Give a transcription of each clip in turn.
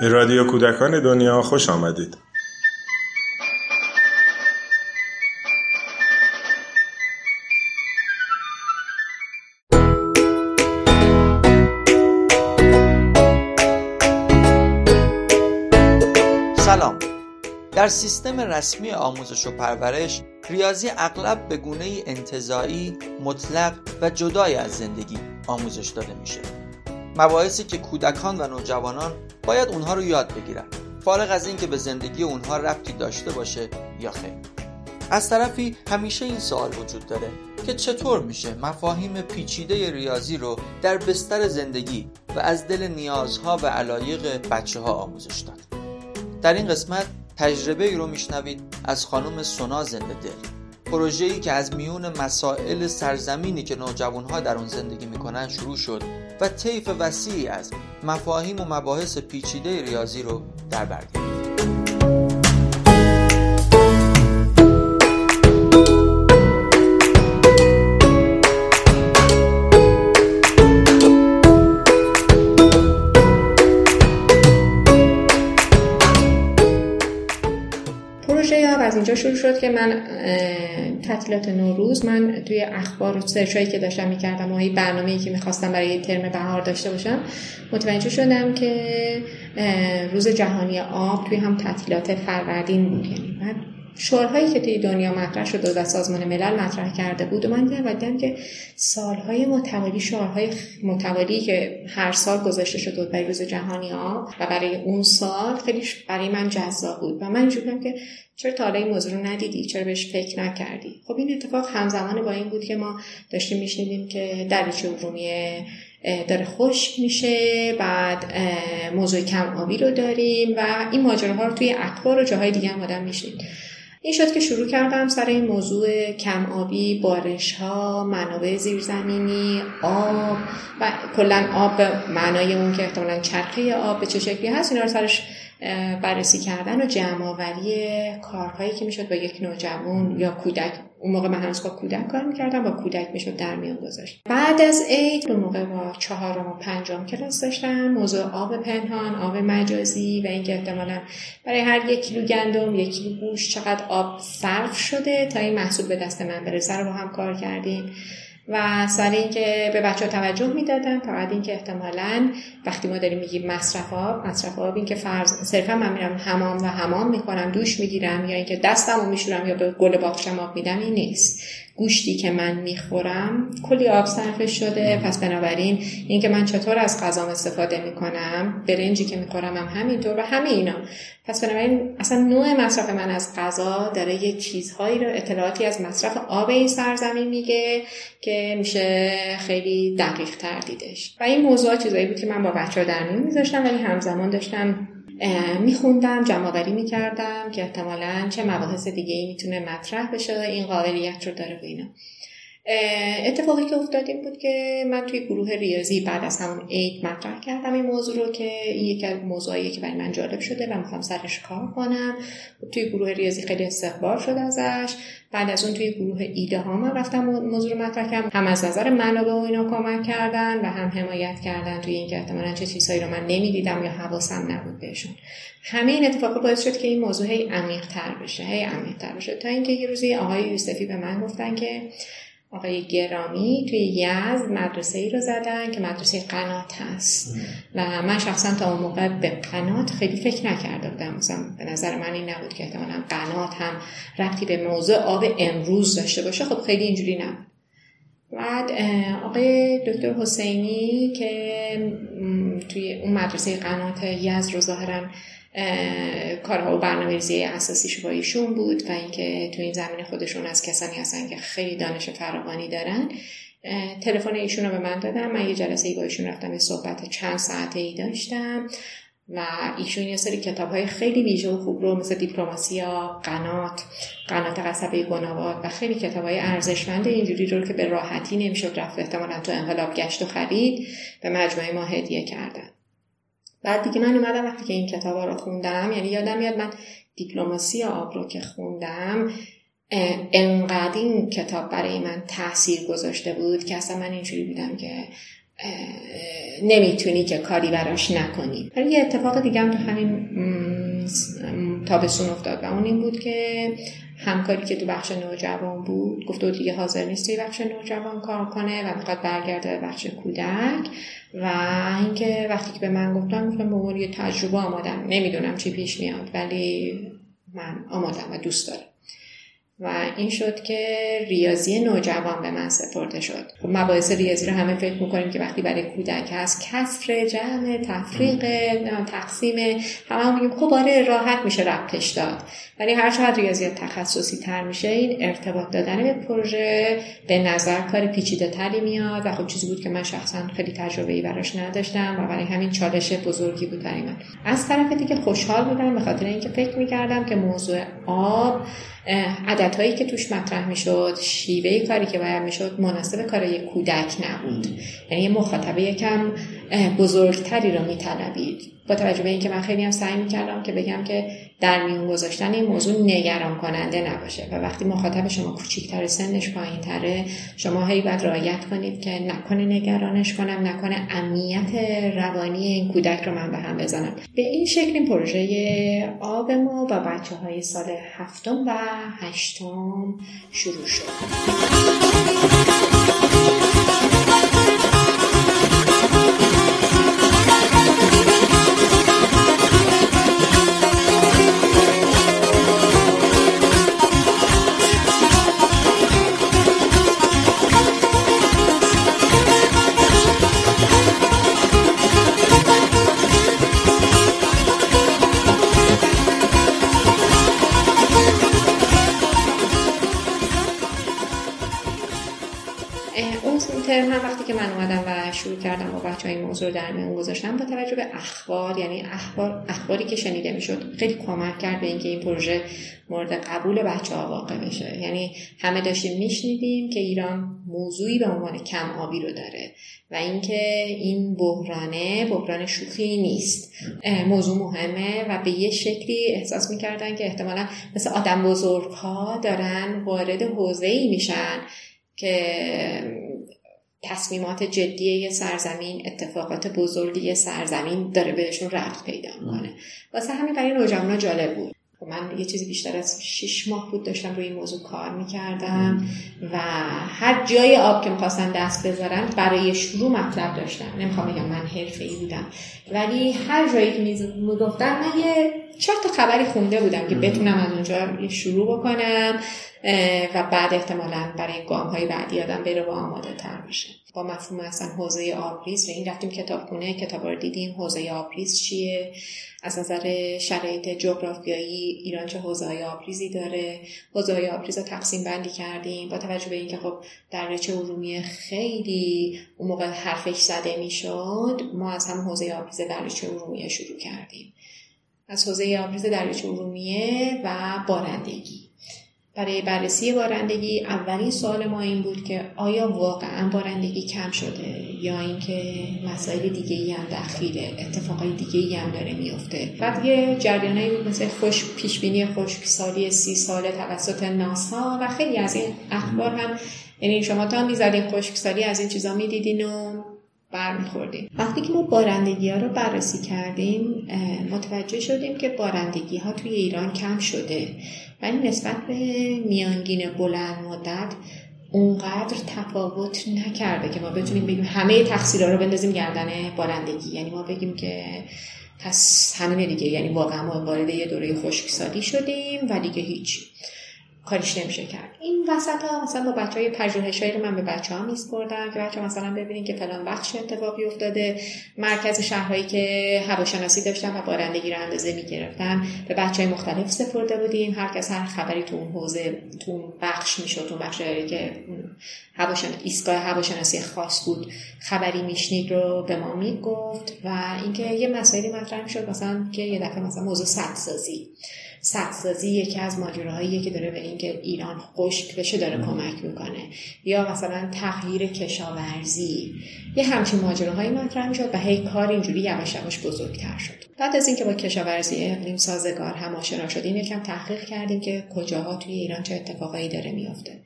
به رادیو کودکان دنیا خوش آمدید. سلام در سیستم رسمی آموزش و پرورش ریاضی اغلب به گونه انتظایی، مطلق و جدای از زندگی آموزش داده میشه مباحثی که کودکان و نوجوانان باید اونها رو یاد بگیرن. فارغ از اینکه به زندگی اونها ربطی داشته باشه یا خیر. از طرفی همیشه این سوال وجود داره که چطور میشه مفاهیم پیچیده ریاضی رو در بستر زندگی و از دل نیازها و علایق بچه ها آموزش داد. در این قسمت تجربه ای رو میشنوید از خانم سونا زنده دل. پروژه‌ای که از میون مسائل سرزمینی که نوجوانها در اون زندگی می‌کنن شروع شد و طیف وسیعی از مفاهیم و مباحث پیچیده ریاضی رو در بر اینجا شروع شد که من تعطیلات نوروز من توی اخبار و سرچ که داشتم می‌کردم و برنامه‌ای که می‌خواستم برای ترم بهار داشته باشم متوجه شدم که روز جهانی آب توی هم تعطیلات فروردین بود. یعنی شعارهایی که توی دنیا مطرح شده و سازمان ملل مطرح کرده بود و من دیدم که سالهای متوالی شعارهای متوالی که هر سال گذاشته شده بود برای روز جهانی آب و برای اون سال خیلی برای من جذاب بود و من اینجوریم که چرا تا این موضوع رو ندیدی؟ چرا بهش فکر نکردی؟ خب این اتفاق همزمان با این بود که ما داشتیم میشنیدیم که دریچه ارومیه داره خشک میشه بعد موضوع کم آبی رو داریم و این ماجراها رو توی اخبار و جاهای دیگه هم آدم میشنید. این شد که شروع کردم سر این موضوع کم آبی، بارش ها، منابع زیرزمینی، آب و کلا آب به معنای اون که احتمالا چرخه آب به چه شکلی هست اینا رو سرش بررسی کردن و جمع آوری کارهایی که می‌شد با یک نوجوان یا کودک اون موقع من هنوز با کودک کار می‌کردم با کودک می‌شد در میان گذاشت. بعد از عید اون موقع با چهارم و پنجم کلاس داشتم. موضوع آب پنهان آب مجازی و اینکه احتمالا برای هر یک کیلو گندم یک کیلو گوش چقدر آب صرف شده تا این محصول به دست من برسه رو با هم کار کردیم. و سر اینکه به بچه ها توجه می‌دادن فقط اینکه احتمالا وقتی ما داریم میگیم مصرف آب مصرف آب این که فرض صرفا من میرم حمام و حمام می‌کنم دوش می‌گیرم یا اینکه دستم رو میشورم یا به گل باغچم آب میدم این نیست. گوشتی که من می‌خورم کلی آب صرف شده. پس بنابراین اینکه من چطور از غذام استفاده می‌کنم برنجی که می‌خورم هم همینطور و همه اینا. پس بنابراین اصلا نوع مصرف من از غذا داره یه چیزهایی رو اطلاعاتی از مصرف آب این سرزمین میگه که میشه خیلی دقیق تر دیدش. و این موضوع چیزایی بود که من با بچه ها در میون میذاشتم ولی همزمان داشتم میخوندم جمع می‌کردم که احتمالا چه مباحث دیگه ای می‌تونه مطرح بشه این قابلیت رو داره و اتفاقی که افتاد این بود که من توی گروه ریاضی بعد از همون عید مطرح کردم این موضوع رو که این یکی از موضوعیه که برای من جالب شده و می‌خوام سرش کار کنم. توی گروه ریاضی خیلی استقبال شد ازش. بعد از اون توی گروه ایده ها من رفتم موضوع رو مطرح کردم. هم از نظر منابع و اینا کمک کردن و هم حمایت کردن توی اینکه احتمالا چه چیزهایی رو من نمی‌دیدم یا حواسم نبود بهشون. همه این اتفاق باعث شد که این موضوع هی عمیق تر بشه هی عمیق تر بشه. تا اینکه یه روزی آقای یوسفی به من گفتن که آقای گرامی توی یزد مدرسه ای رو زدن که مدرسه قنات هست. و من شخصا تا اون موقع به قنات خیلی فکر نکرده بودم. مثلا به نظر من این نبود که احتمالا قنات هم رفتی به موضوع آب امروز داشته باشه. خب خیلی اینجوری نبود. بعد آقای دکتر حسینی که توی اون مدرسه قنات یزد رو ظاهرا کارها و برنامه‌ریزی اساسیش با ایشون بود و اینکه تو این زمینه خودشون از کسانی هستن که خیلی دانش فراوانی دارن. تلفن ایشون رو به من دادم. من یه جلسه ای با ایشون رفتم یه صحبت چند ساعته ای داشتم و ایشون یه سری کتاب های خیلی ویژه و خوب رو مثل دیپلماسیا قنات قنات قصبه گناوات و خیلی کتاب های ارزشمند اینجوری رو که به راحتی نمی‌شد رفت احتمالا تو انقلاب گشت و خرید به مجموعه ما هدیه کردن. بعد دیگه من اومدم وقتی که این کتاب رو خوندم یعنی یادم میاد من دیپلماسی آب رو که خوندم انقدر این کتاب برای من تاثیر گذاشته بود که اصلا من اینجوری بودم که نمی‌تونی که کاری براش نکنی. ولی یه اتفاق دیگه هم تو همین تابستون افتاد و اون این بود که همکاری که تو بخش نوجوان بود گفت او دیگه حاضر نیست توی بخش نوجوان کار کنه و می‌خواد برگرده به بخش کودک. و اینکه وقتی که به من گفتم گفتم به یه تجربه آمادم. نمی‌دونم چی پیش میاد ولی من آمادم و دوست دارم. و این شد که ریاضی نوجوان به من سپرده شد. خب مباحث ریاضی رو همه فکر می‌کنیم که وقتی برای کودک هست کسر جمع تفریق تقسیم همه هم میگیم خب آره راحت میشه ربطش داد. ولی هر چقدر ریاضیات تخصصی تر میشه این ارتباط دادن به پروژه به نظر کار پیچیده تری میاد. و خب چیزی بود که من شخصا خیلی تجربه ای براش نداشتم و برای همین چالش بزرگی بود برای من. از طرف دیگه خوشحال بودم به خاطر اینکه فکر می‌کردم که موضوع آب عددهایی که توش مطرح می‌شد شیوه کاری که باید می‌شد مناسب کار یک کودک نبود. یعنی مخاطبه یکم بزرگتری رو میطلبید. با توجه به اینکه من خیلی هم سعی می‌کردم که بگم که در میون گذاشتن این موضوع نگران کننده نباشه و وقتی مخاطب شما کوچیکتر سنش پایین تره شما هی باید رعایت کنید که نکنه نگرانش کنم نکنه امنیت روانی این کودک رو من به هم بزنم. به این شکل این پروژه آب ما با بچه های سال هفتم و هشتم شروع شد. ترم هم وقتی که من اومدم و شروع کردم با بچه های موضوع در میون گذاشتم با توجه به اخبار یعنی اخبار اخباری که شنیده می‌شد خیلی کمک کرد به اینکه این پروژه مورد قبول بچه ها واقع بشه. یعنی همه داشتیم میشنیدیم که ایران موضوعی به عنوان کم آبی رو داره و اینکه این بحرانه بحران شوخی نیست. موضوع مهمه و به یه شکلی احساس می‌کردن که احتمالا مثل آدم بزرگ ها دارن وارد حوزه ای میشن که تصمیمات جدی یه سرزمین اتفاقات بزرگی یه سرزمین داره بهشون رفت پیدا می‌کنه. واسه همین برای نوجوانا جالب بود. خب من یه چیزی بیشتر از شیش ماه بود داشتم روی این موضوع کار می‌کردم و هر جای آب که می‌خواستن دست بذارن برای شروع مطلب داشتم. نمی‌خوام بگم من حرفه ای بودم. ولی هر جایی که می‌گفتم من یه چهار تا خبری خونده بودم که بتونم از اونجا شروع بکنم و بعد احتمالا برای گام های بعدی آدم بره با آماده تر بشه با مفهوم اصلا حوزه آبریز و این رفتیم کتابخونه. کتاب رو دیدیم. حوزه آبریز چیه؟ از نظر شرایط جغرافیایی ایران چه حوزه های آبریزی داره؟ حوزه های آبریز رو تقسیم بندی کردیم. با توجه به اینکه خب در رچه ارومیه خیلی اون موقع حرفش زده می‌شد ما از هم حوزه آبریز در رچه ارومیه شروع کردیم. از حوزه آبریز در رچه ارومیه و بارندگی. برای بررسی بارندگی اولین سوال ما این بود که آیا واقعا بارندگی کم شده یا اینکه مسائل دیگه ای هم دخیله اتفاقای دیگه ای هم داره میفته بعد یه جریانایی بود مثل خوش پیشبینی خشکسالی سی ساله توسط ناسا و خیلی از این اخبار هم یعنی شما تا می‌زدین خشکسالی از این چیزا می‌دیدین و برمیخوردیم. وقتی که ما بارندگی ها رو بررسی کردیم متوجه شدیم که بارندگی ها توی ایران کم شده. ولی نسبت به میانگین بلند مدت اونقدر تفاوت نکرده که ما بتونیم بگیم همه تقصیرها رو بندازیم گردن بارندگی. یعنی ما بگیم که پس همینه دیگه. یعنی واقعا ما وارد یه دوره خشکسالی شدیم و دیگه هیچ کاریش نمیشه کرد. این وسط ها مثلا با بچه های پژوهشایی رو من به بچه ها میسپردم که بچه مثلا ببینید که فلان چه اتفاقی افتاده مرکز شهرهایی که هواشناسی داشتن و بارندگی رو اندازه می‌گرفتن. به بچه های مختلف سپرده بودیم. هر کس هر خبری تو اون حوزه تو اون بخش می‌شد تو بخش که هواشن... ایستگاه هواشناسی خاص بود خبری میشنید رو به ما می‌گفت. و اینکه یه مسائلی مطرح می‌شد مثلا که یه دفعه مثلا موضوع سدسازی سدسازی یکی از ماجراهاییه که داره به اینکه ایران خشک بشه داره کمک می‌کنه. یا مثلا تغییر کشاورزی. یه همچین ماجراهایی مطرح می‌شد و هی کار اینجوری یواش یواش بزرگتر شد. بعد از اینکه با کشاورزی اقلیم سازگار هم آشنا شدیم یکم تحقیق کردیم که کجاها توی ایران چه اتفاقایی داره میافته.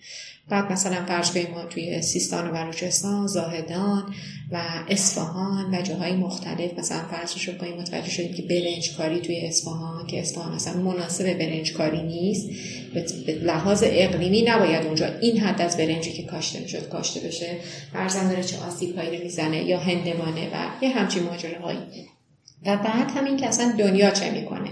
بعد مثلا فرض ما توی سیستان و بلوچستان زاهدان و اصفهان و جاهای مختلف مثلا فرضش رو کنیم متوجه شدیم که برنج کاری توی اصفهان که اصفهان مثلا مناسب برنج کاری نیست. به لحاظ اقلیمی نباید اونجا این حد از برنجی که کاشته می‌شد کاشته بشه. فرزن داره چه آسیب هایی می‌زنه یا هندوانه و یه همچین ماجراهایی. و بعد همین که اصلا دنیا چه می‌کنه.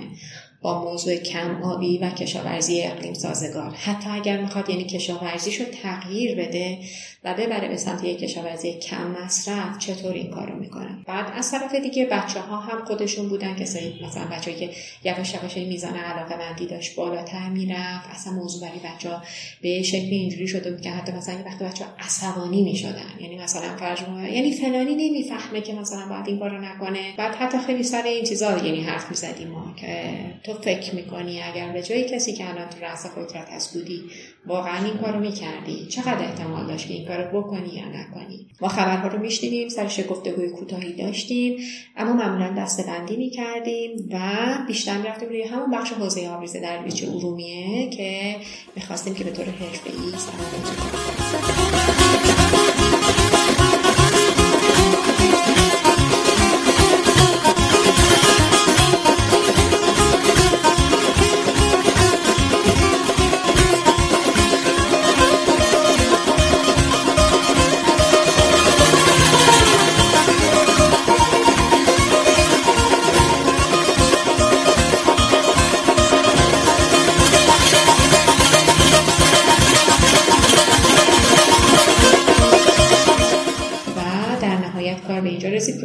با موضوع کم آبی و کشاورزی اقلیم سازگار حتی اگر می‌خواد یعنی کشاورزیش رو تغییر بده و ببره به سمت یک کشاورزی کم مصرف چطور این کارو می‌کنن؟ بعد از طرف دیگه بچه ها هم خودشون بودن کسایی مثلا بچه که یواش یواش میزان علاقه مندی داشت بالاتر می‌رفت اصلا موضوع برای بچه ها به شکل اینجوری شده بود که حتی مثلا یه وقتی بچه ها عصبانی می‌شدن. یعنی مثلا فرض یعنی فلانی نمی‌فهمه که مثلا باید این کارو نکنه. بعد حتی خیلی سر این چیزا یعنی حرف می‌زدیم ما که تو فکر می‌کنی اگر به جای کسی که الان تو رأس قدرت هست بودی واقعا این کارو می‌کردی. چقدر احتمال داشت که این کارو بکنی یا نکنی؟ ما خبرها رو میشنیدیم سرش گفتگوی کوتاهی داشتیم اما معمولا دسته بندی می‌کردیم و بیشتر می‌رفتیم روی همون بخش حوزه در بیچ ارومیه که می‌خواستیم که به طور حرفه‌ای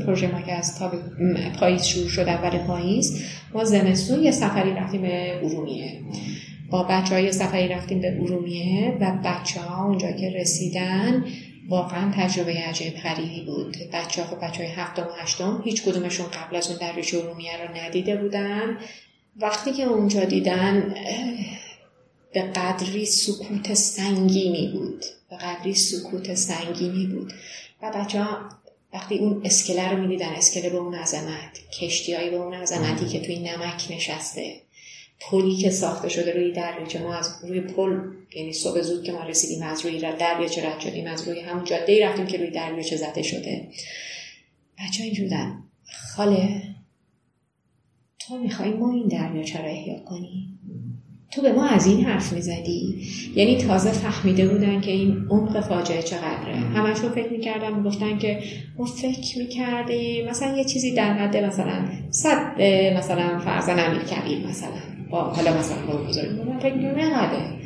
پروژه ما که از تا پاییز شروع شد اول پاییز ما زمستون یه سفری رفتیم به ارومیه. با بچه های سفری رفتیم به ارومیه و بچه ها اونجا که رسیدن واقعا تجربه عجیب غریبی بود. بچه ها خب بچه های هفتم و هشتم هیچ کدومشون قبل از اون دریاچه ارومیه رو ندیده بودن. وقتی که اونجا دیدن به قدری سکوت سنگینی بود. به قدری سکوت سنگینی بود. و بچه ها وقتی اون اسکله رو می‌دیدن اسکله به اون عظمت کشتیهایی به اون عظمتی که توی نمک نشسته پلی که ساخته شده روی دریاچه ما از روی پل یعنی صبح زود که ما رسیدیم از روی دریاچه رد شدیم از روی همون جاده رفتیم که روی دریاچه زده شده. بچه اینجور خاله تو می‌خوای ما این دریاچه رو احیا کنی؟ تو به ما از این حرف می‌زدی؟ یعنی تازه فهمیده بودن که این عمق فاجعه چقدره. همشون فکر می‌کردن می‌گفتن که ما فکر می‌کردیم مثلا یه چیزی در حد مثلا صد مثلا فرزن امیر کبیر مثلا با حالا مثلا با بزرگ من فکر نقده.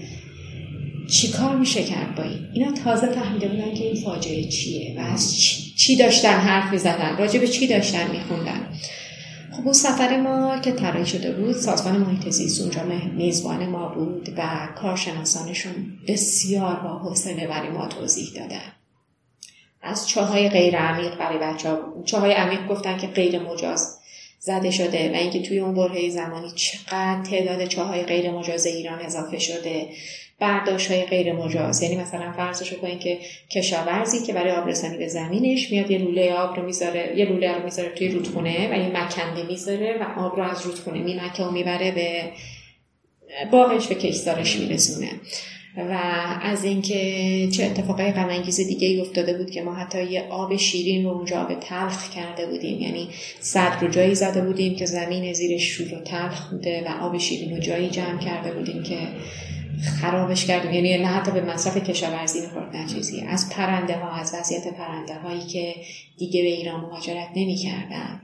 چی کار میشه کرد با این؟ اینا تازه فهمیده بودن که این فاجعه چیه و از چی داشتن حرف می‌زدن راجع به چی داشتن میخوندن. خب اون سفر ما که طراحی شده بود سازمان محیط زیست اونجا میزبان ما بود و کارشناسانشون بسیار با حوصله برای ما توضیح دادن. از چاهای غیر عمیق برای بچه ها چاهای عمیق گفتن که غیر مجاز زده شده و اینکه توی اون برهه زمانی چقدر تعداد چاهای غیر مجاز ایران اضافه شده. برداشت های غیر مجاز. یعنی مثلا فرضش کنید که کشاورزی که برای آبرسانی به زمینش میاد یه لوله آب رو می‌ذاره یه لوله رو می‌ذاره توی رودخونه و یه مکنده می‌ذاره و آب رو از رودخونه میمکه و می‌بره به باغش و کشتارش میرسونه. و از اینکه چه اتفاقای غم انگیز دیگه ای افتاده بود که ما حتی یه آب شیرین رو اونجا به تلخ کرده بودیم. یعنی صد رو جایی زده بودیم که زمین زیرش شور و تلخ بوده و آب شیرین رو جایی جمع کرده بودیم که خرابش کردیم یعنی نه حتی به مصرف کشاورزی می‌خورد نه چیزی. از پرنده ها از وضعیت پرنده هایی که دیگه به ایران مهاجرت نمی‌کردن.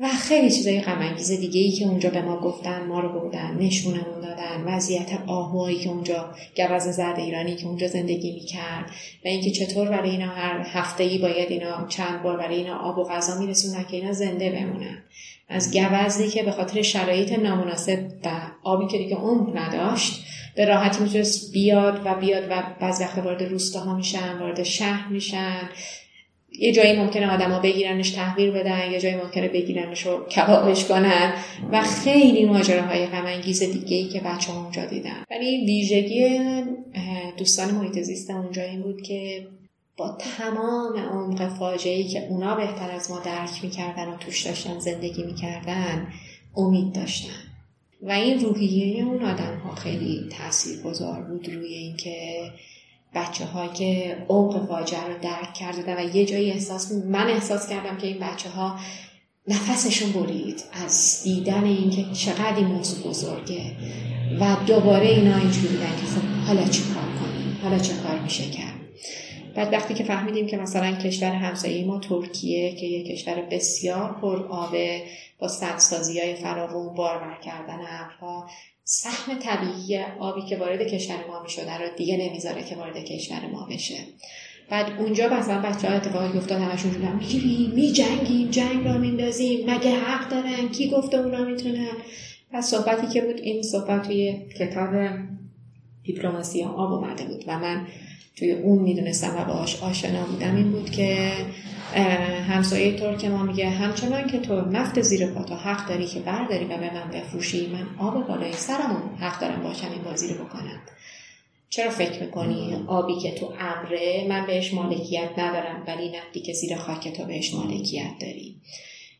و خیلی چیزای غم دیگه ای که اونجا به ما گفتن ما رو بودن نشونمون دادن وضعیت آهوایی که اونجا گوز زرد ایرانی که اونجا زندگی می‌کرد و اینکه چطور برای اینا هر هفته ای باید اینا چند بار برای اینا آب و غذا میرسونن که اینا زنده بمونن. از گوزی که به خاطر شرایط نامناسب و آبی که دیگه عمر نداشت به راحتی می‌تونست بیاد و بیاد و بعض وقت وارد روستاها میشن وارد شهر میشن. یه جایی ممکنه آدما بگیرنش تحویل بدن یه جایی ممکنه بگیرنش رو کبابش کنن و خیلی ماجراهای غم انگیز دیگه ای که بچه ها اونجا دیدن. ولی ویژگی دوستان محیط زیست اونجا این بود که با تمام عمق فاجعه که اونا بهتر از ما درک می‌کردن و توش داشتن زندگی می‌کردن امید داشتن. و این روحیه اون آدم ها خیلی تأثیر گذار بود روی اینکه بچه ها که عمق فاجعه رو درک کرده و یه جایی احساس من احساس کردم که این بچه ها نفسشون برید از دیدن اینکه چقدر این موضوع بزرگه و دوباره اینا اینجوری بودن که خب حالا چی کار کنیم؟ حالا چه کار میشه کرد؟ بعد وقتی که فهمیدیم که مثلا کشور همسایه ما ترکیه که یک کشور بسیار پر آبه با سدسازی های فراوون بارور کردن ابرها سهم طبیعی آبی که وارد کشور ما می‌شده رو دیگه نمی‌ذاره که وارد کشور ما بشه. بعد اونجا مثلا بچه ها اتفاقی افتاد همشون جونم می‌گیریم میجنگیم جنگ را میندازیم مگه حق دارن؟ کی گفته اونا می‌تونن؟ پس صحبتی که بود این صحبت توی کتاب دیپلماسی آب اومده بود و من توی اون می‌دونستم و باهاش آشنا بودم این بود که همسایه ترک ما میگه همچنان که تو نفت زیر پا حق داری که برداری و به من بفروشی من آب بالای سرمون حق دارم باشم این بازی رو بکنم. چرا فکر می‌کنی آبی که تو ابره من بهش مالکیت ندارم ولی نفتی که زیر خاک تو بهش مالکیت داری؟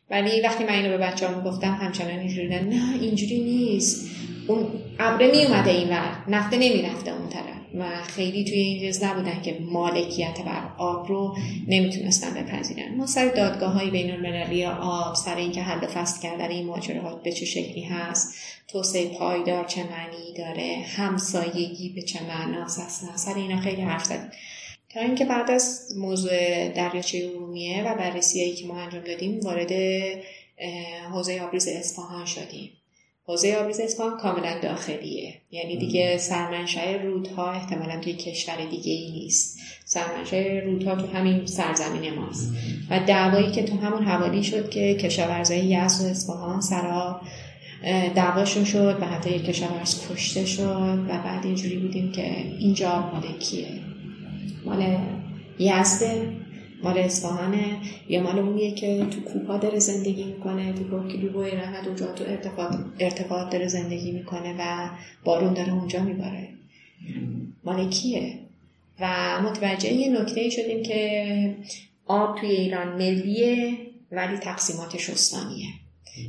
ولی وقتی من اینو به بچه ها می‌گفتم همچنان اینجوری نه اینجوری نیست. اون ابره میومده این ور نفته نمی‌رفته اون طرف. و خیلی توی این جز نبودن که مالکیت بر آب رو نمی‌تونستن بپذیرن. ما سر دادگاه های بین المللی آب سر اینکه حل فصل کردن این ماجره به چه شکلی هست توسعه پایدار چه معنی داره همسایگی به چه معناست اصلا سر اینا خیلی حرف زدیم. تا اینکه بعد از موضوع دریاچه ارومیه و بررسیهایی که ما انجام دادیم وارد حوزه آبریز اصفهان شدیم. حوزه آبریز اصفهان کاملا داخلیه. یعنی دیگه سرمنشأ رودها احتمالا توی کشور دیگه ای نیست. سرمنشأ رودها تو همین سرزمین ماست. و دعوایی که تو همون حوالی شد که کشاورزای یزد و اصفهان سرا دعواشون شد و حتی یک کشاورز کشته شد و بعد اینجوری بودیم که اینجا مال کیه؟ مال یزده مال اصفهانه یا مال اونیه که تو کوپا داره زندگی می‌کنه تو برکیلو بوی رحمت اونجا تو ارتفاع ارتفاعات داره زندگی می‌کنه و بارون داره اونجا میباره. مال کیه؟ و متوجه یه نکته شدیم که آب توی ایران ملیه ولی تقسیماتش استانیه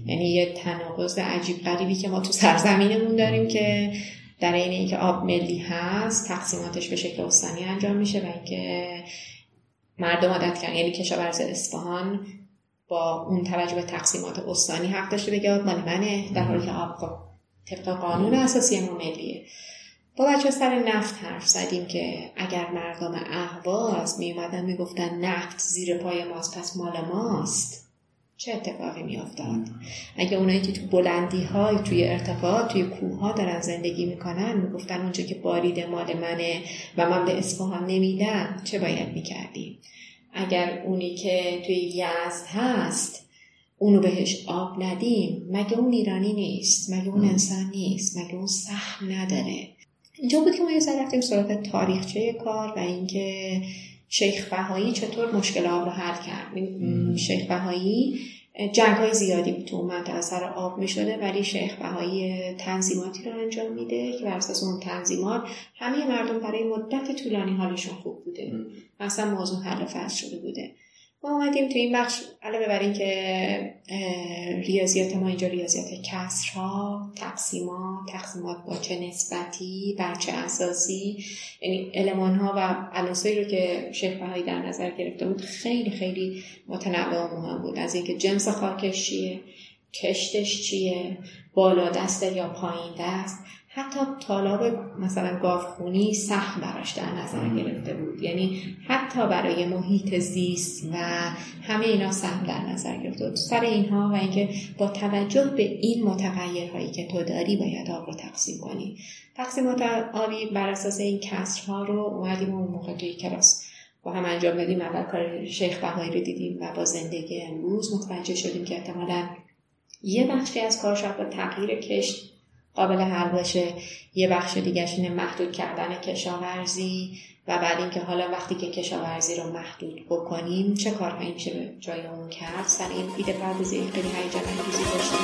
یعنی یه تناقض عجیب غریبی که ما تو سرزمینمون داریم که در این اینکه آب ملی هست تقسیماتش به شکل استانی انجام میشه و اینکه مردم عادت کردن. یعنی کشاورز اصفهان با اون توجه به تقسیمات استانی حق داشته بگه آب مال منه در حالی که آب خب طبق قانون اساسی ما ملیه. با بچه سر نفت حرف زدیم که اگر مردم اهواز می اومدن می‌گفتن نفت زیر پای ماست پس مال ماست. چه اتفاقی میافتاد؟ اگه اونایی که تو بلندی های توی ارتفاع توی کوه ها دارن زندگی می‌کنن می‌گفتن اونجا که بارید مال منه و من به اصفهان نمیدم چه باید می‌کردیم اگر اونی که توی یزد هست اونو بهش آب ندیم مگه اون ایرانی نیست؟ مگه اون انسان نیست؟ مگه اون سهم نداره؟ اینجا بود که ما یه سر رفتیم سراغ تاریخچه کار و اینکه شیخ بهایی چطور مشکل آب رو حل کرد؟ شیخ بهایی جنگ های زیادی بود تو منطقه سر آب می شده ولی شیخ بهایی تنظیماتی رو انجام میده که بر اساس اون تنظیمات همه مردم برای مدت طولانی حالشون خوب بوده. مثلا موضوع حل فصل شده بوده. ما اومدیم تو این بخش علاوه بر این که ریاضیات ما اینجا ریاضیات کسرها تقسیمات تقسیمات با چه نسبتی بر چه اساسی یعنی علمان ها و عناصری رو که شیخ بهایی در نظر گرفته بود خیلی خیلی متنوع و مهم بود. از اینکه جنس خاکش چیه کشتش چیه بالا دسته یا پایین دست حتی طالاب مثلا گاوخونی سخت براش در نظر گرفته بود. یعنی حتی برای محیط زیست و همه اینا سهم در نظر گرفته بود. سر اینها و اینکه با توجه به این متغیرهایی که تو داری باید آب رو تقسیم کنی. تقسیمات آبی بر اساس این کسرها رو اومدیم اون موقع توی کلاس. با هم انجام دادیم. اول کار شیخ بهایی رو دیدیم و با زندگی امروز متوجه شدیم که احتمالا یه بخشی از کارش با تغییر کشت قابل حل باشه یه بخش دیگهش اینه محدود کردن کشاورزی و بعد اینکه حالا وقتی که کشاورزی رو محدود بکنیم چه کارهایی میشه به جای اون کرد؟ سر این ایده پردازی خیلی هیجان انگیزی داشتیم.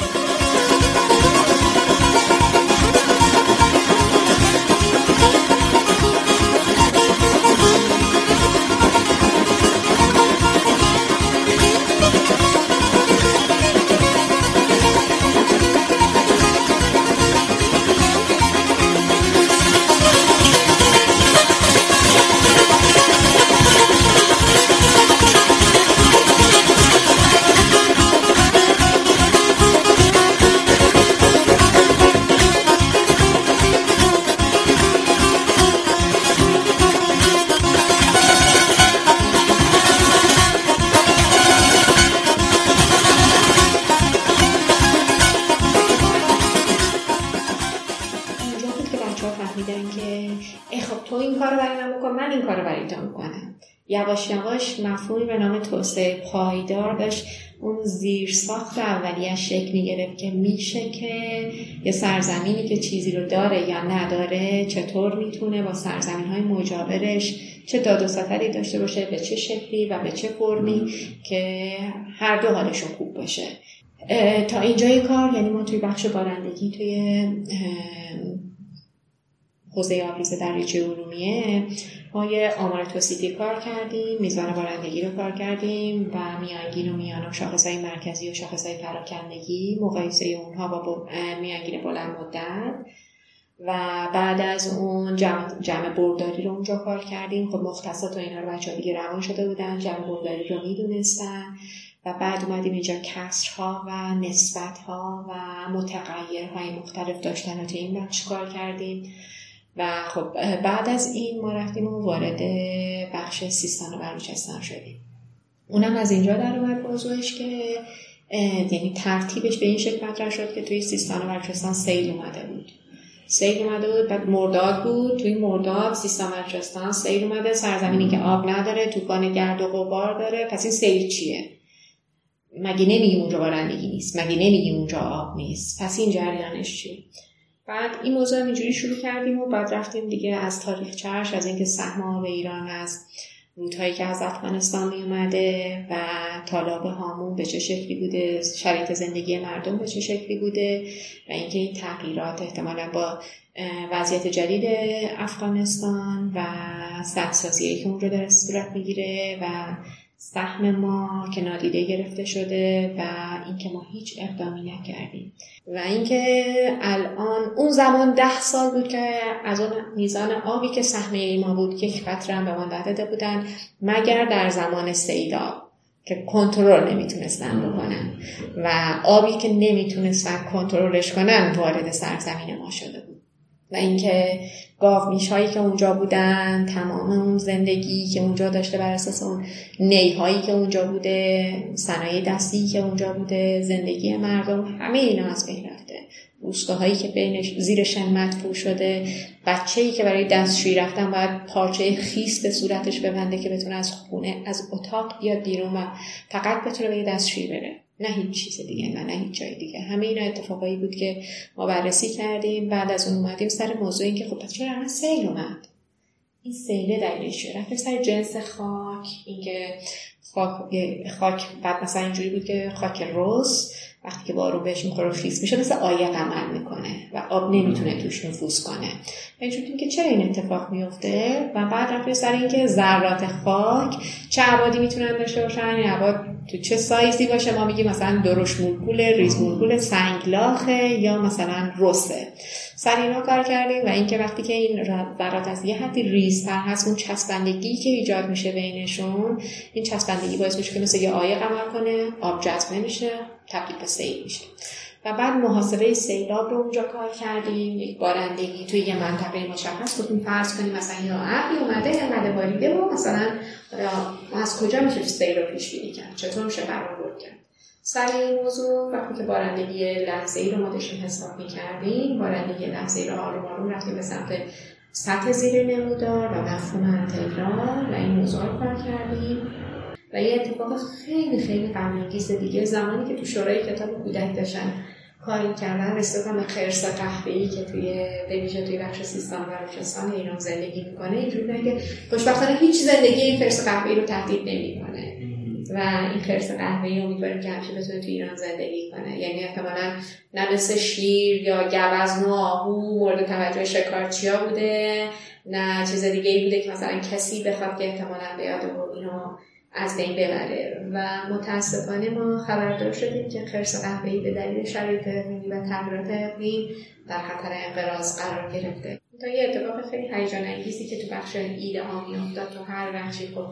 ساخت اولیش شکل می‌گرفت که میشه که یه سرزمینی که چیزی رو داره یا نداره چطور می‌تونه با سرزمین های مجاورش چه داد و ستری داشته باشه به چه شکلی و به چه فرمی که هر دو حالشون خوب باشه. تا اینجای کار یعنی ما توی بخش بارندگی توی حوزه آبریز دریاچه ارومیه ما یه آمار توسیدی کار کردیم میزان بارندگی رو کار کردیم و میانگین و میان و شاخصهای مرکزی و شاخصهای پراکندگی مقایسه اونها با میانگین بلند مدت. و بعد از اون جمع, جمع برداری رو اونجا کار کردیم. خب مختصات و اینا رو بچه دیگه روان شده بودن جمع برداری رو می‌دونستن. و بعد اومدیم اینجا کسرها و نسبتها و متغیرهای مختلف داشتن و تو این بخش کار کردیم. و خب بعد از این ما رفتیم و وارد بخش سیستان و بلوچستان شدیم. اونم از اینجا در اومد موضوعش که یعنی ترتیبش به این شکل مطرح شد که توی سیستان و بلوچستان سیل اومده بود. سیل اومده بود بعد مرداد بود. توی مرداد سیستان بلوچستان سیل اومده سرزمینی که آب نداره طوفان گرد و غبار داره. پس این سیل چیه؟ مگه نمیگیم اونجا بارندگی نیست مگه نمیگیم اونجا آب نیست؟ پس این جریانش چیه؟ بعد این موضوع اینجوری شروع کردیم و بعد رفتیم دیگه از تاریخ چرش از اینکه سهم آب ایران از رودهایی که از افغانستان می اومده و تالاب هامون به چه شکلی بوده شرایط زندگی مردم به چه شکلی بوده و اینکه این تغییرات احتمالا با وضعیت جدید افغانستان و سدسازی که اونجا در صورت می‌گیره و سهم ما که نادیده گرفته شده و اینکه ما هیچ اقدامی نکردیم. و اینکه الان اون زمان ده سال بود که از اون میزان آبی که سهمه ما بود یک قطره هم به ما داده بودن مگر در زمان سیدا که کنترل نمی‌تونستن بکنن و آبی که نمی‌تونستن کنترلش کنن وارد سرزمین ما شده بود. و اینکه گاو میشهایی که اونجا بودن تمام اون زندگی که اونجا داشته بر اساس اون نیهایی که اونجا بوده صنایع دستی که اونجا بوده زندگی مردم همه اینا از بین رفته. روستاهایی که بینش زیر شن فو شده بچه ای که برای دستشویی رفتن باید پارچه خیس به صورتش ببنده که بتونه از خونه از اتاق بیاد بیرون و فقط بتونه به دستشویی بره. نه هیچ چیز دیگه نه نه هیچ جای دیگه. همه اینا اتفاقایی بود که ما بررسی کردیم. بعد از اون اومدیم سر موضوع این که خب پس چرا الان سیل اومد؟ این سیله دلیلش چیه رفتیم سر جنس خاک. اینکه خاک خاک بعد مثلا اینجوری بود که خاک روز وقتی که بارون بهش می‌خوره خیس میشه مثل آیه عمل می‌کنه و آب نمی‌تونه توش نفوذ کنه. اینجوری که چرا این اتفاق میفته و بعد رفتیم سر اینکه ذرات خاک چه عبادی می‌تونن داشته باشن؟ این عباد تو چه سایزی باشه؟ ما میگیم مثلا درش مولکول ریز مولکول سنگلاخه یا مثلا رسه. سر اینا کار کردیم و اینکه وقتی که این ذرات از یه حدی ریزتر هست اون چسبندگی که ایجاد میشه بینشون این چسبندگی باعث میشه که مثل یه آیه عمل کنه آب جذب نمیشه تبدیل به سیل میشه. و بعد محاسبه سیلاب رو اونجا کار کردیم. یک بارندگی توی یه منطقه مشخص گفتیم فرض کنیم مثلا یا ابری اومده اومده باریده و مثلا از کجا میشه سیل رو پیش بینی کرد چطور میشه برآورد کرد؟ سر این موضوع وقتی که بارندگی لحظه ای رو ما داشتیم حساب می‌کردیم بارندگی لحظه ای رو آروم آروم رفتیم به سمت سطح زیر نمودار و مفهوم انتگرال و این موضوع رو کردیم. و یه اتفاق خیلی خیلی غمانگیز دیگه. زمانی که تو شورای کتاب کودک داشتن کاری کردن رسیدم به خرس ای که توی بویژه توی بخش سیستان و بلوچستان ایران زندگی می‌کنه اینجوری که خوشبختانه هیچ زندگی این خرس ای رو تهدید نمی‌کنه. و این خرس ای امیدواریم که همیشه بتونه توی ایران زندگی کنه. یعنی احتمالا نه مثل شیر یا گوزن و آهو مورد توجه شکارچیا بوده نه چیز دیگه ای بوده که مثلا کسی بخواد که احتمالا به یاد اینو از بین ببره. و متاسفانه ما خبردار شدیم که خرس قهوه‌ای به دلیل شرایط اقلیمی و تغییرات اقلیم در خطر انقراض قرار گرفته. تا یه اتفاق خیلی هیجان انگیزی که تو بخش ایده ها میافتاد تو هر بخشی خب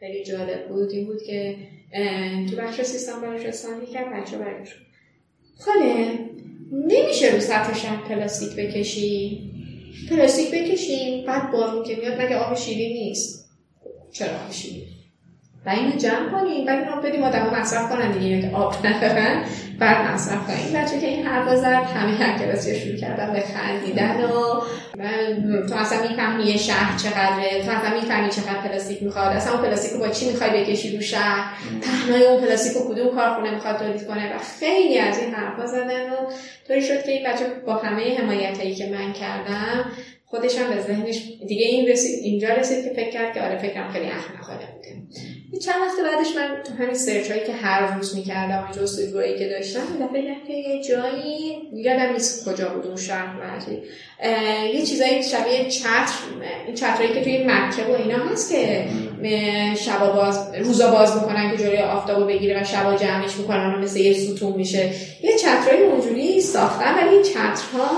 خیلی جالب بود این بود که تو بخش سیستان بلوچستان کرد بچه برای شد خاله نمیشه رو سطح شهر پلاستیک بکشی؟ پلاستیک بکشیم بعد بارون که میاد مگه آب شیرین نیست؟ چرا آب شیرین؟ و اینو جمع کنیم. بعد اینو بدیم آدم مصرف کنن دیگه. آب ندارن بعد مصرف کنیم. بچه که این حرف زد همه هر کلاسی شروع کردن به خندیدن و تو اصلا می‌فهمی یه شهر چقدره. تو اصلا می‌فهمی چقدر پلاستیک می‌خواد. اصلا اون پلاستیک با چی می‌خوای بکشی رو شهر؟ پهنای اون پلاستیک رو کدوم کارخونه می‌خواد تولید کنه؟ و خیلی از این حرفا زدن و طوری شد که این بچه با همه حمایت هایی که من کردم خودش هم به ذهنش دیگه این رسید اینجا رسید که فکر کرد که آره فکرم خیلی احمقانه بوده. چند وقت بعدش من تو همین سرچ هایی که هر روز می‌کردم و جستجوهایی که داشتم دفعه که یه جایی یادم نیست کجا بود اون شهر مردی یه چیزایی شبیه چتر این چترهایی که توی مکه و اینا هست که شبا باز روزا باز می‌کنن که جلوی آفتابو بگیره و شبا جمعش می‌کنن و مثل یه ستون میشه. یه چترهایی اونجوری ساختن ولی این چترها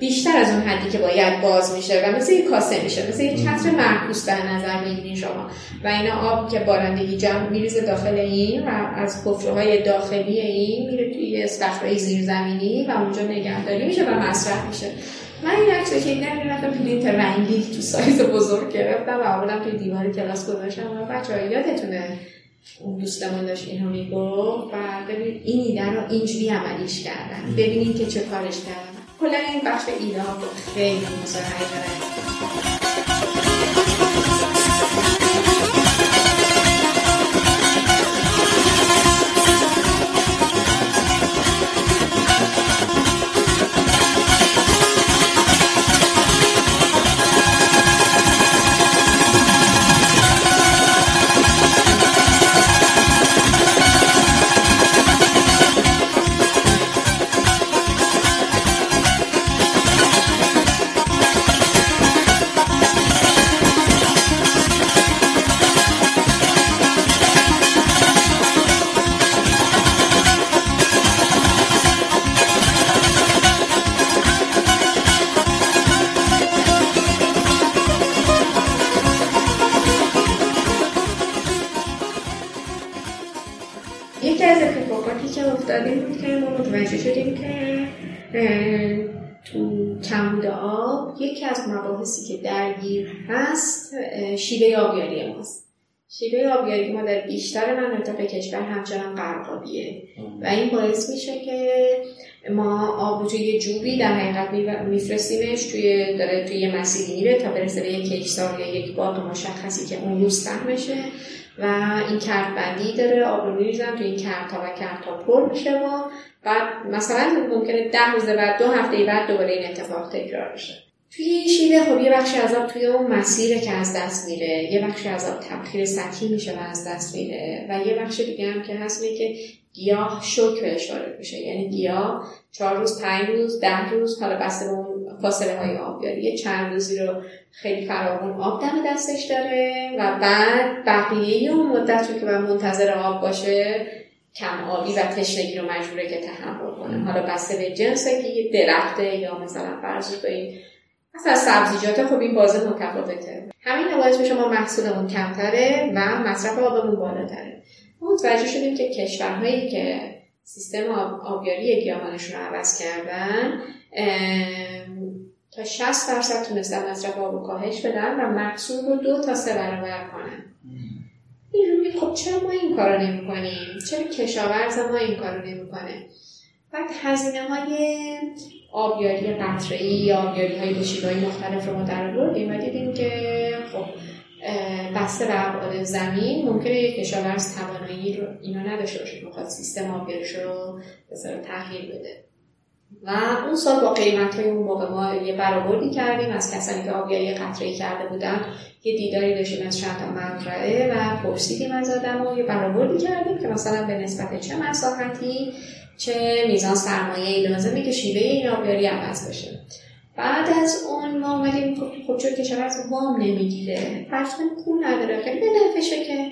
بیشتر از اون حدی که باید باز میشه و مثل یک کاسه میشه مثل یک چتر معکوس در نظر می‌گیرین شما. و اینا آب که بارندگی جمع میریزه داخل این و از های داخلی این میره توی صخره زیرزمینی و اونجا نگهداری میشه و مصرف میشه. من این عکس که این رفتم پرینت رنگی تو سایز بزرگ گرفتم و آوردم توی دیوار کلاس گذاشتم و بچه یادتونه اون دوستمون داشت اینو می‌گفت و ببین این ایده رو اینجوری عملیش کردن. ببینین که چه کارش کردن کلا این بخش ایده خیلی مصاحبه داره آبیاری ما در بیشتر مناطق کشور همچنان قرقابیه. و این باعث میشه که ما آب توی جوبی در حقیقت میفرستیمش توی داره توی یه مسیری میره تا برسه به یک کشتار یا یک باغ مشخصی که اون روز میشه و این کرد بندی داره آب رو میریزم توی این کردها و کردها پر میشه و بعد مثلا ممکنه ده روز بعد دو هفته بعد دوباره این اتفاق تکرار بشه. توی شیوه خب یه بخشی از آب توی اون مسیر که از دست میره یه بخشی از آب تبخیر سطحی میشه و از دست میره و یه بخش دیگه هم که هست که گیاه شوک بهش وارد میشه. یعنی گیاه چهار روز پنج روز ده روز حالا بسته به اون فاصله های آبیاری یه چند روزی رو خیلی فراوون آب دم دستش داره و بعد بقیه اون مدت رو که من منتظر آب باشه کم آبی و تشنگی رو مجبوره که تحمل کنه. حالا بسته به جنس که درخته یا مثلا فرض این مثلا سبزیجات خب این بازه متفاوته همین باعث میشه ما محصولمون کمتره و مصرف آبمون بالاتره. ما متوجه شدیم که کشورهایی که سیستم آبیاری گیاهانشون رو عوض کردن تا 60 درصد تونستن مصرف آب و کاهش بدن و محصول رو دو تا سه برابر کنن. اینجوری خب چرا ما این کارو نمی کنیم؟ چرا کشاورز ما این کارو نمی‌کنه؟ بعد هزینه های آبیاری قطره یا آبیاری های به مختلف رو ما در آوردیم و دیدیم که خب بسته به ابعاد زمین ممکنه یک کشاورز توانایی رو اینا نداشته باشه که سیستم آبیاریش رو به تغییر بده. و اون سال با قیمت های اون موقع ما یه برآوردی کردیم از کسانی که آبیاری قطره کرده بودن یه دیداری داشتیم از چند تا مزرعه و پرسیدیم از آدم و یه برآوردی کردیم که مثلا به نسبت چه مساحتی چه میزان سرمایه لازمه که شیوه این آبیاری عوض بشه. بعد از اون ما اومدیم خب چون کشاورز وام نمی‌گیره. فرض پول نداره. خیلی بنفشه که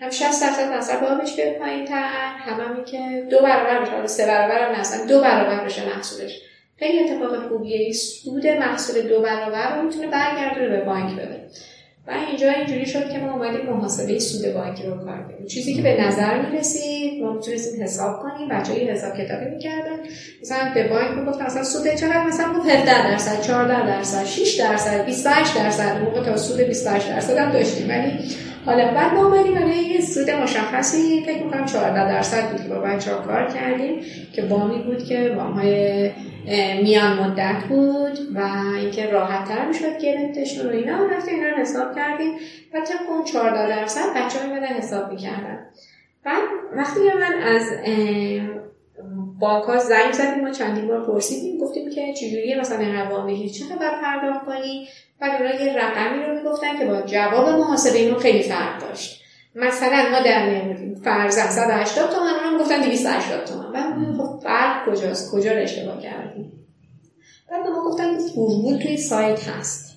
هم 60 درصد مصرف آبش بیاد پایین تر هم همی که دو برابر بشه. سه برابر هم مثلا دو برابر بشه محصولش. خیلی اتفاق خوبیه. سود محصول دو برابر رو می‌تونه برگردونه به بانک بده. و اینجا اینجوری شد که ما اومدیم محاسبه سود بانکی رو کار کنیم. چیزی که به نظر می‌رسید ما می‌تونستیم حساب کنیم بچه حساب کتابی می‌کردن. مثلا به بانک می‌گفتن مثلا سود چقدر؟ مثلا 17 درصد 14 درصد 6 درصد 28 درصد موقع تا سود 28 درصد هم داشتیم. ولی حالا بعد ما اومدیم برای یه سود مشخصی فکر می‌کنم 14 درصد بود که با بچه ها کار کردیم که بامی بود که وام های میان مدت بود و اینکه راحت تر می‌شد گرفتشون و اینا. رفتیم اینا رو حساب کردیم و طبق اون 14 درصد بچه ها حساب می‌کردن. بعد وقتی من از بانک ها زنگ زدیم و چندین بار پرسیدیم. گفتیم که چجوریه مثلا قوامی چقدر باید پرداخت کنی. بعد اونا یه رقمی رو می‌گفتن که با جواب محاسبه اینو خیلی فرق داشت. مثلا ما در میاریم فرضاً 180 تومن اونم گفتن 280 تومن. بعد خب فرق کجاست؟ کجا رو اشتباه کردیم؟ بعد ما گفتن فرمول توی سایت هست.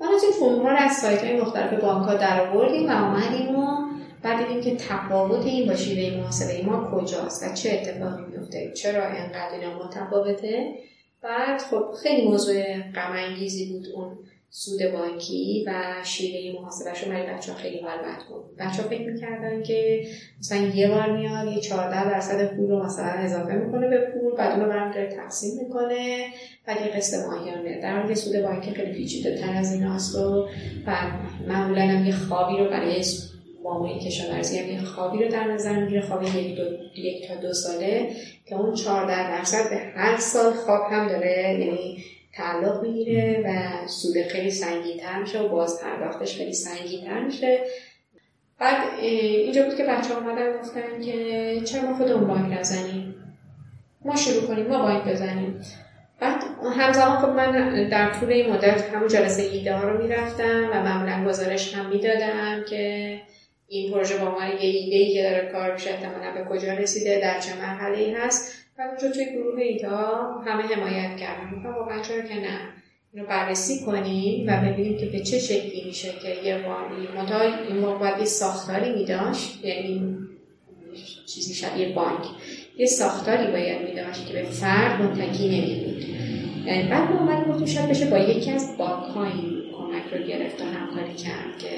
ما این فرمول از سایت های مختلف بانک ها در آوردیم و آمدیم و بعد دیدیم که تفاوت این با شیوه محاسبه ما کجاست و چه اتفاقی میفته چرا اینقدر اینا متفاوته. بعد خب خیلی موضوع غم بود اون سود بانکی و شیوه محاسبهش رو برای بچه ها خیلی حال بود بچه فکر می‌کردن که مثلا یه بار میاد یه 14 درصد پول رو مثلا اضافه می‌کنه به پول بعد اون رو داره تقسیم می‌کنه. بعد یه قسط ماهیانه. در حالی سود بانکی خیلی پیچیده تر از این هست و بعد معمولا هم یه خوابی رو برای وامای کشاورزی هم یه خوابی رو در نظر می‌گیره خواب یک, دو، یک تا دو ساله که اون 14 درصد به هر سال خواب هم داره یعنی تعلق می‌گیره و سود خیلی سنگینتر میشه و باز پرداختش خیلی سنگینتر میشه. بعد اینجا بود که بچه آمدن گفتن که چرا ما خودمون بانک نزنیم؟ ما شروع کنیم ما بانک بزنیم. بعد همزمان خب من در طول این مدت همون جلسه ایده ها رو می‌رفتم و معمولا گزارش هم می‌دادم که این پروژه با ما یه ایده ای که داره کار میشه احتمالا به کجا رسیده در چه مرحله ای هست. و اونجا توی گروه ایتا همه حمایت کردن. گفتم واقعا چرا که نه. اینو بررسی کنیم و ببینیم که به چه شکلی میشه که یه وانی منتها این موقع ساختاری میداشت. یعنی چیزی شبیه بانک. یه ساختاری باید میداشت که به فرد متکی نمیبود. یعنی بعد ما اومدیم گفتیم شاید بشه با یکی از بانک کمک رو گرفت و همکاری کرد که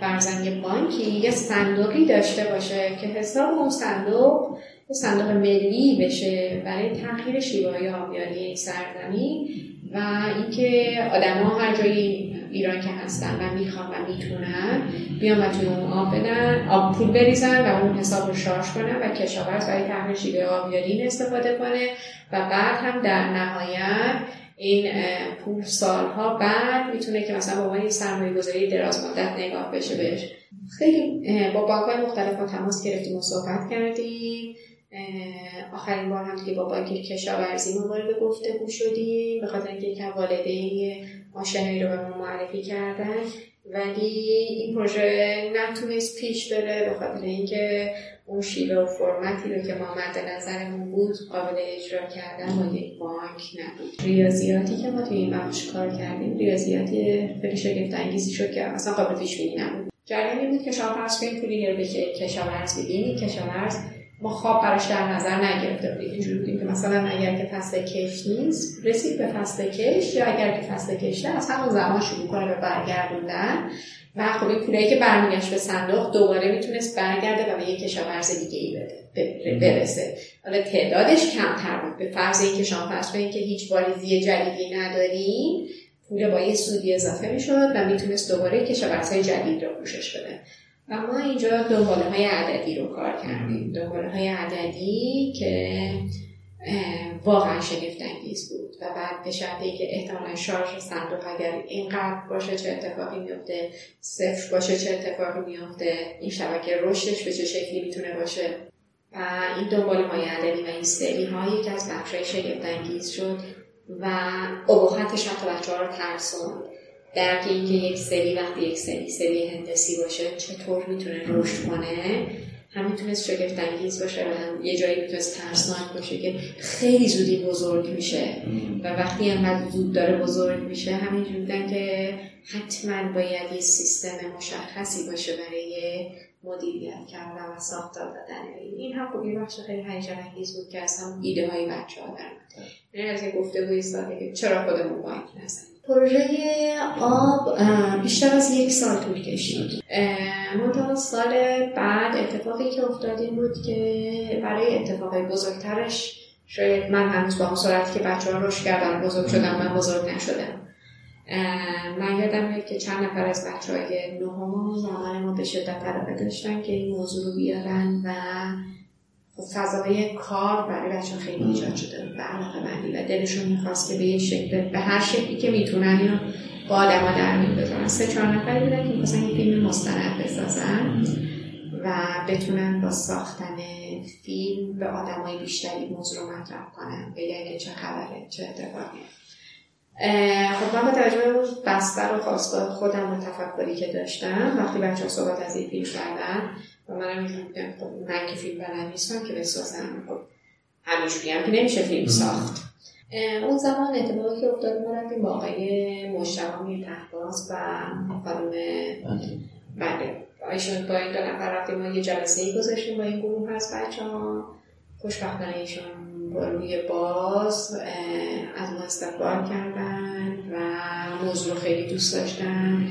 فرزن یه بانکی یه صندوقی داشته باشه که حساب اون صندوق صندوق ملی بشه برای تغییر شیوه آبیاری این سرزمین و اینکه آدما هر جایی ایران که هستن و می‌خوان و می‌تونن بیان و توی اون آب بدن آب پول بریزن و اون حساب رو شارژ کنن و کشاورز برای تغییر شیوه آبیاری استفاده کنه و بعد هم در نهایت این پول سالها بعد می‌تونه که مثلا با یه سرمایه گذاری دراز مدت نگاه بشه بهش. خیلی با بانک های مختلف ما تماس گرفتیم و صحبت کردیم. آخرین بار هم دیگه با بانک کشاورزی ما وارد گفتگو شدیم به خاطر اینکه یکم والدین ماشینی رو به ما معرفی کردن. ولی این پروژه نتونست پیش بره به خاطر اینکه اون شیوه و فرمتی رو که ما مد نظرمون بود قابل اجرا کردن با یک بانک نبود. ریاضیاتی که ما توی این بخش کار کردیم ریاضیاتی خیلی شگفت انگیزی شد که اصلا قابل پیش بینی نبود. جریانی بود که شما فرض کنید پولی رو به کشاورز بدین کشاورز ما خواب براش در نظر نگرفته بودیم اینجوری بودیم که مثلا اگر که فصل کش نیست رسید به فصل کش یا اگر که فصل کشه از همون زمان شروع کنه به برگردوندن. و خب این پولایی که برمیگشت به صندوق دوباره می‌تونست برگرده و به یک کشاورز دیگه ای بده برسه. حالا تعدادش کمتر بود. به فرض اینکه شما فرض کنید که هیچ واریزی جدیدی نداریم پول با یه سودی اضافه می‌شد و می‌تونست دوباره کشاورزهای جدید رو پوشش بده. و ما اینجا دنباله های عددی رو کار کردیم. دنباله های عددی که واقعا شگفت انگیز بود و بعد به شرطی که احتمالا شارژ صندوق اگر اینقدر باشه چه اتفاقی میفته صفر باشه چه اتفاقی میفته این شبکه رشدش به چه شکلی می‌تونه باشه. و این دنبال های عددی و این سری ها یکی از بخش های شگفت انگیز شد و ابهتش حتی بچه ها رو ترسوند. درک اینکه یک سری وقتی یک سری سری هندسی باشه چطور می‌تونه رشد کنه؟ هم می‌تونست شگفت انگیز باشه و هم یه جایی می‌تونست ترسناک باشه که خیلی زودی بزرگ میشه. و وقتی انقدر زود داره بزرگ میشه همینجور بودن که حتما باید یه سیستم مشخصی باشه برای مدیریت کردن و ساختار دادن. این هم خب یه بخش خیلی هیجان انگیز بود که اصلا ایده های بچه ها یعنی از این گفته ساده که چرا خودمون بانک نزنیم پروژه آب بیشتر از یک سال طول کشید. منتها سال بعد اتفاقی که افتاد این بود که برای اتفاقی بزرگترش شاید من هنوز با اون سرعتی که بچه ها رشد کردن بزرگ شدم من بزرگ نشدم. من یادم که چند نفر از بچه های نهم زمان ما به شدت علاقه داشتن که این موضوع رو بیارن و فضای کار برای بچه خیلی ایجاد شده به علاقه بندی و دلشون می‌خواست که به یه شکل به هر شکلی که می‌تونن اینو با آدم ها در میون بذارن. سه چهار نفری بودن که می‌خواستن یه فیلم مستند بسازن و بتونن با ساختن فیلم به آدمای بیشتری موضوع رو مطرح کنن بگن که چه خبره چه اتفاقی خب من با توجه به اون بستر و خواستگاه خودم و تفکری که داشتم وقتی بچه صحبت از این فیلم کردن و منم بودم. خب من که فیلم بلد نیستم که بسازم. خب همینجوری هم که نمیشه فیلم ساخت. اون زمان اتفاقی که افتاد ما رفتیم با آقای مشتبه میر تحباز و خانم بله. ایشون با این دو نفر رفتیم ما یه جلسه ای گذاشتیم با این گروه از بچه ها خوشبختانه ایشون با روی باز از ما استقبال کردن و موضوع رو خیلی دوست داشتن.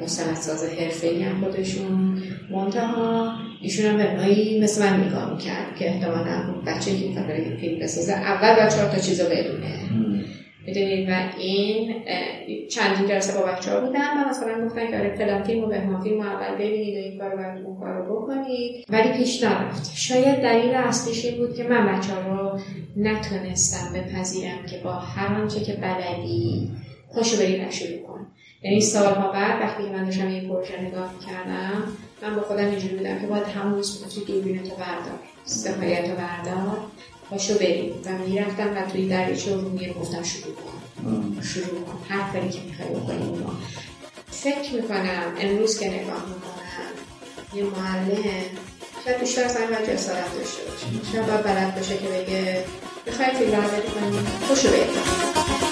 با ساز حرفه هم خودشون. منتها ایشون هم به مثل من نگاه می‌کرد که احتمالا بچه که می‌خواد برای فیلم بسازه. اول باید چهار تا چیز رو بدونه می‌دونید؟ و این چندین جلسه با بچه ها بودن و مثلا گفتن که آره فلان فیلم و بهمان فیلم اول ببینید و این کار رو اون کار رو بکنید. ولی پیش نرفت. شاید دلیل اصلیش این بود که من بچه ها رو نتونستم بپذیرم که با هر آنچه که بلدی خوشو برید شروع کن. یعنی سالها بعد وقتی من داشتم این پروژه نگاه کردم من با خودم اینجوری بودم که باید همون روز می‌گفتی دوربین تو بردار سفایت رو بردار پاشو بریم. و می‌رفتم و توی دریچه رو گفتم شروع کن. شروع کن. هر کاری که می‌خوای بکنی فکر می‌کنم امروز که نگاه می‌کنم یه معلم شاید بیشتر از همه جسارت داشته باشه. شاید باید بلد باشه که بگه می‌خوای فیلم برداری کنی خوشو بریم.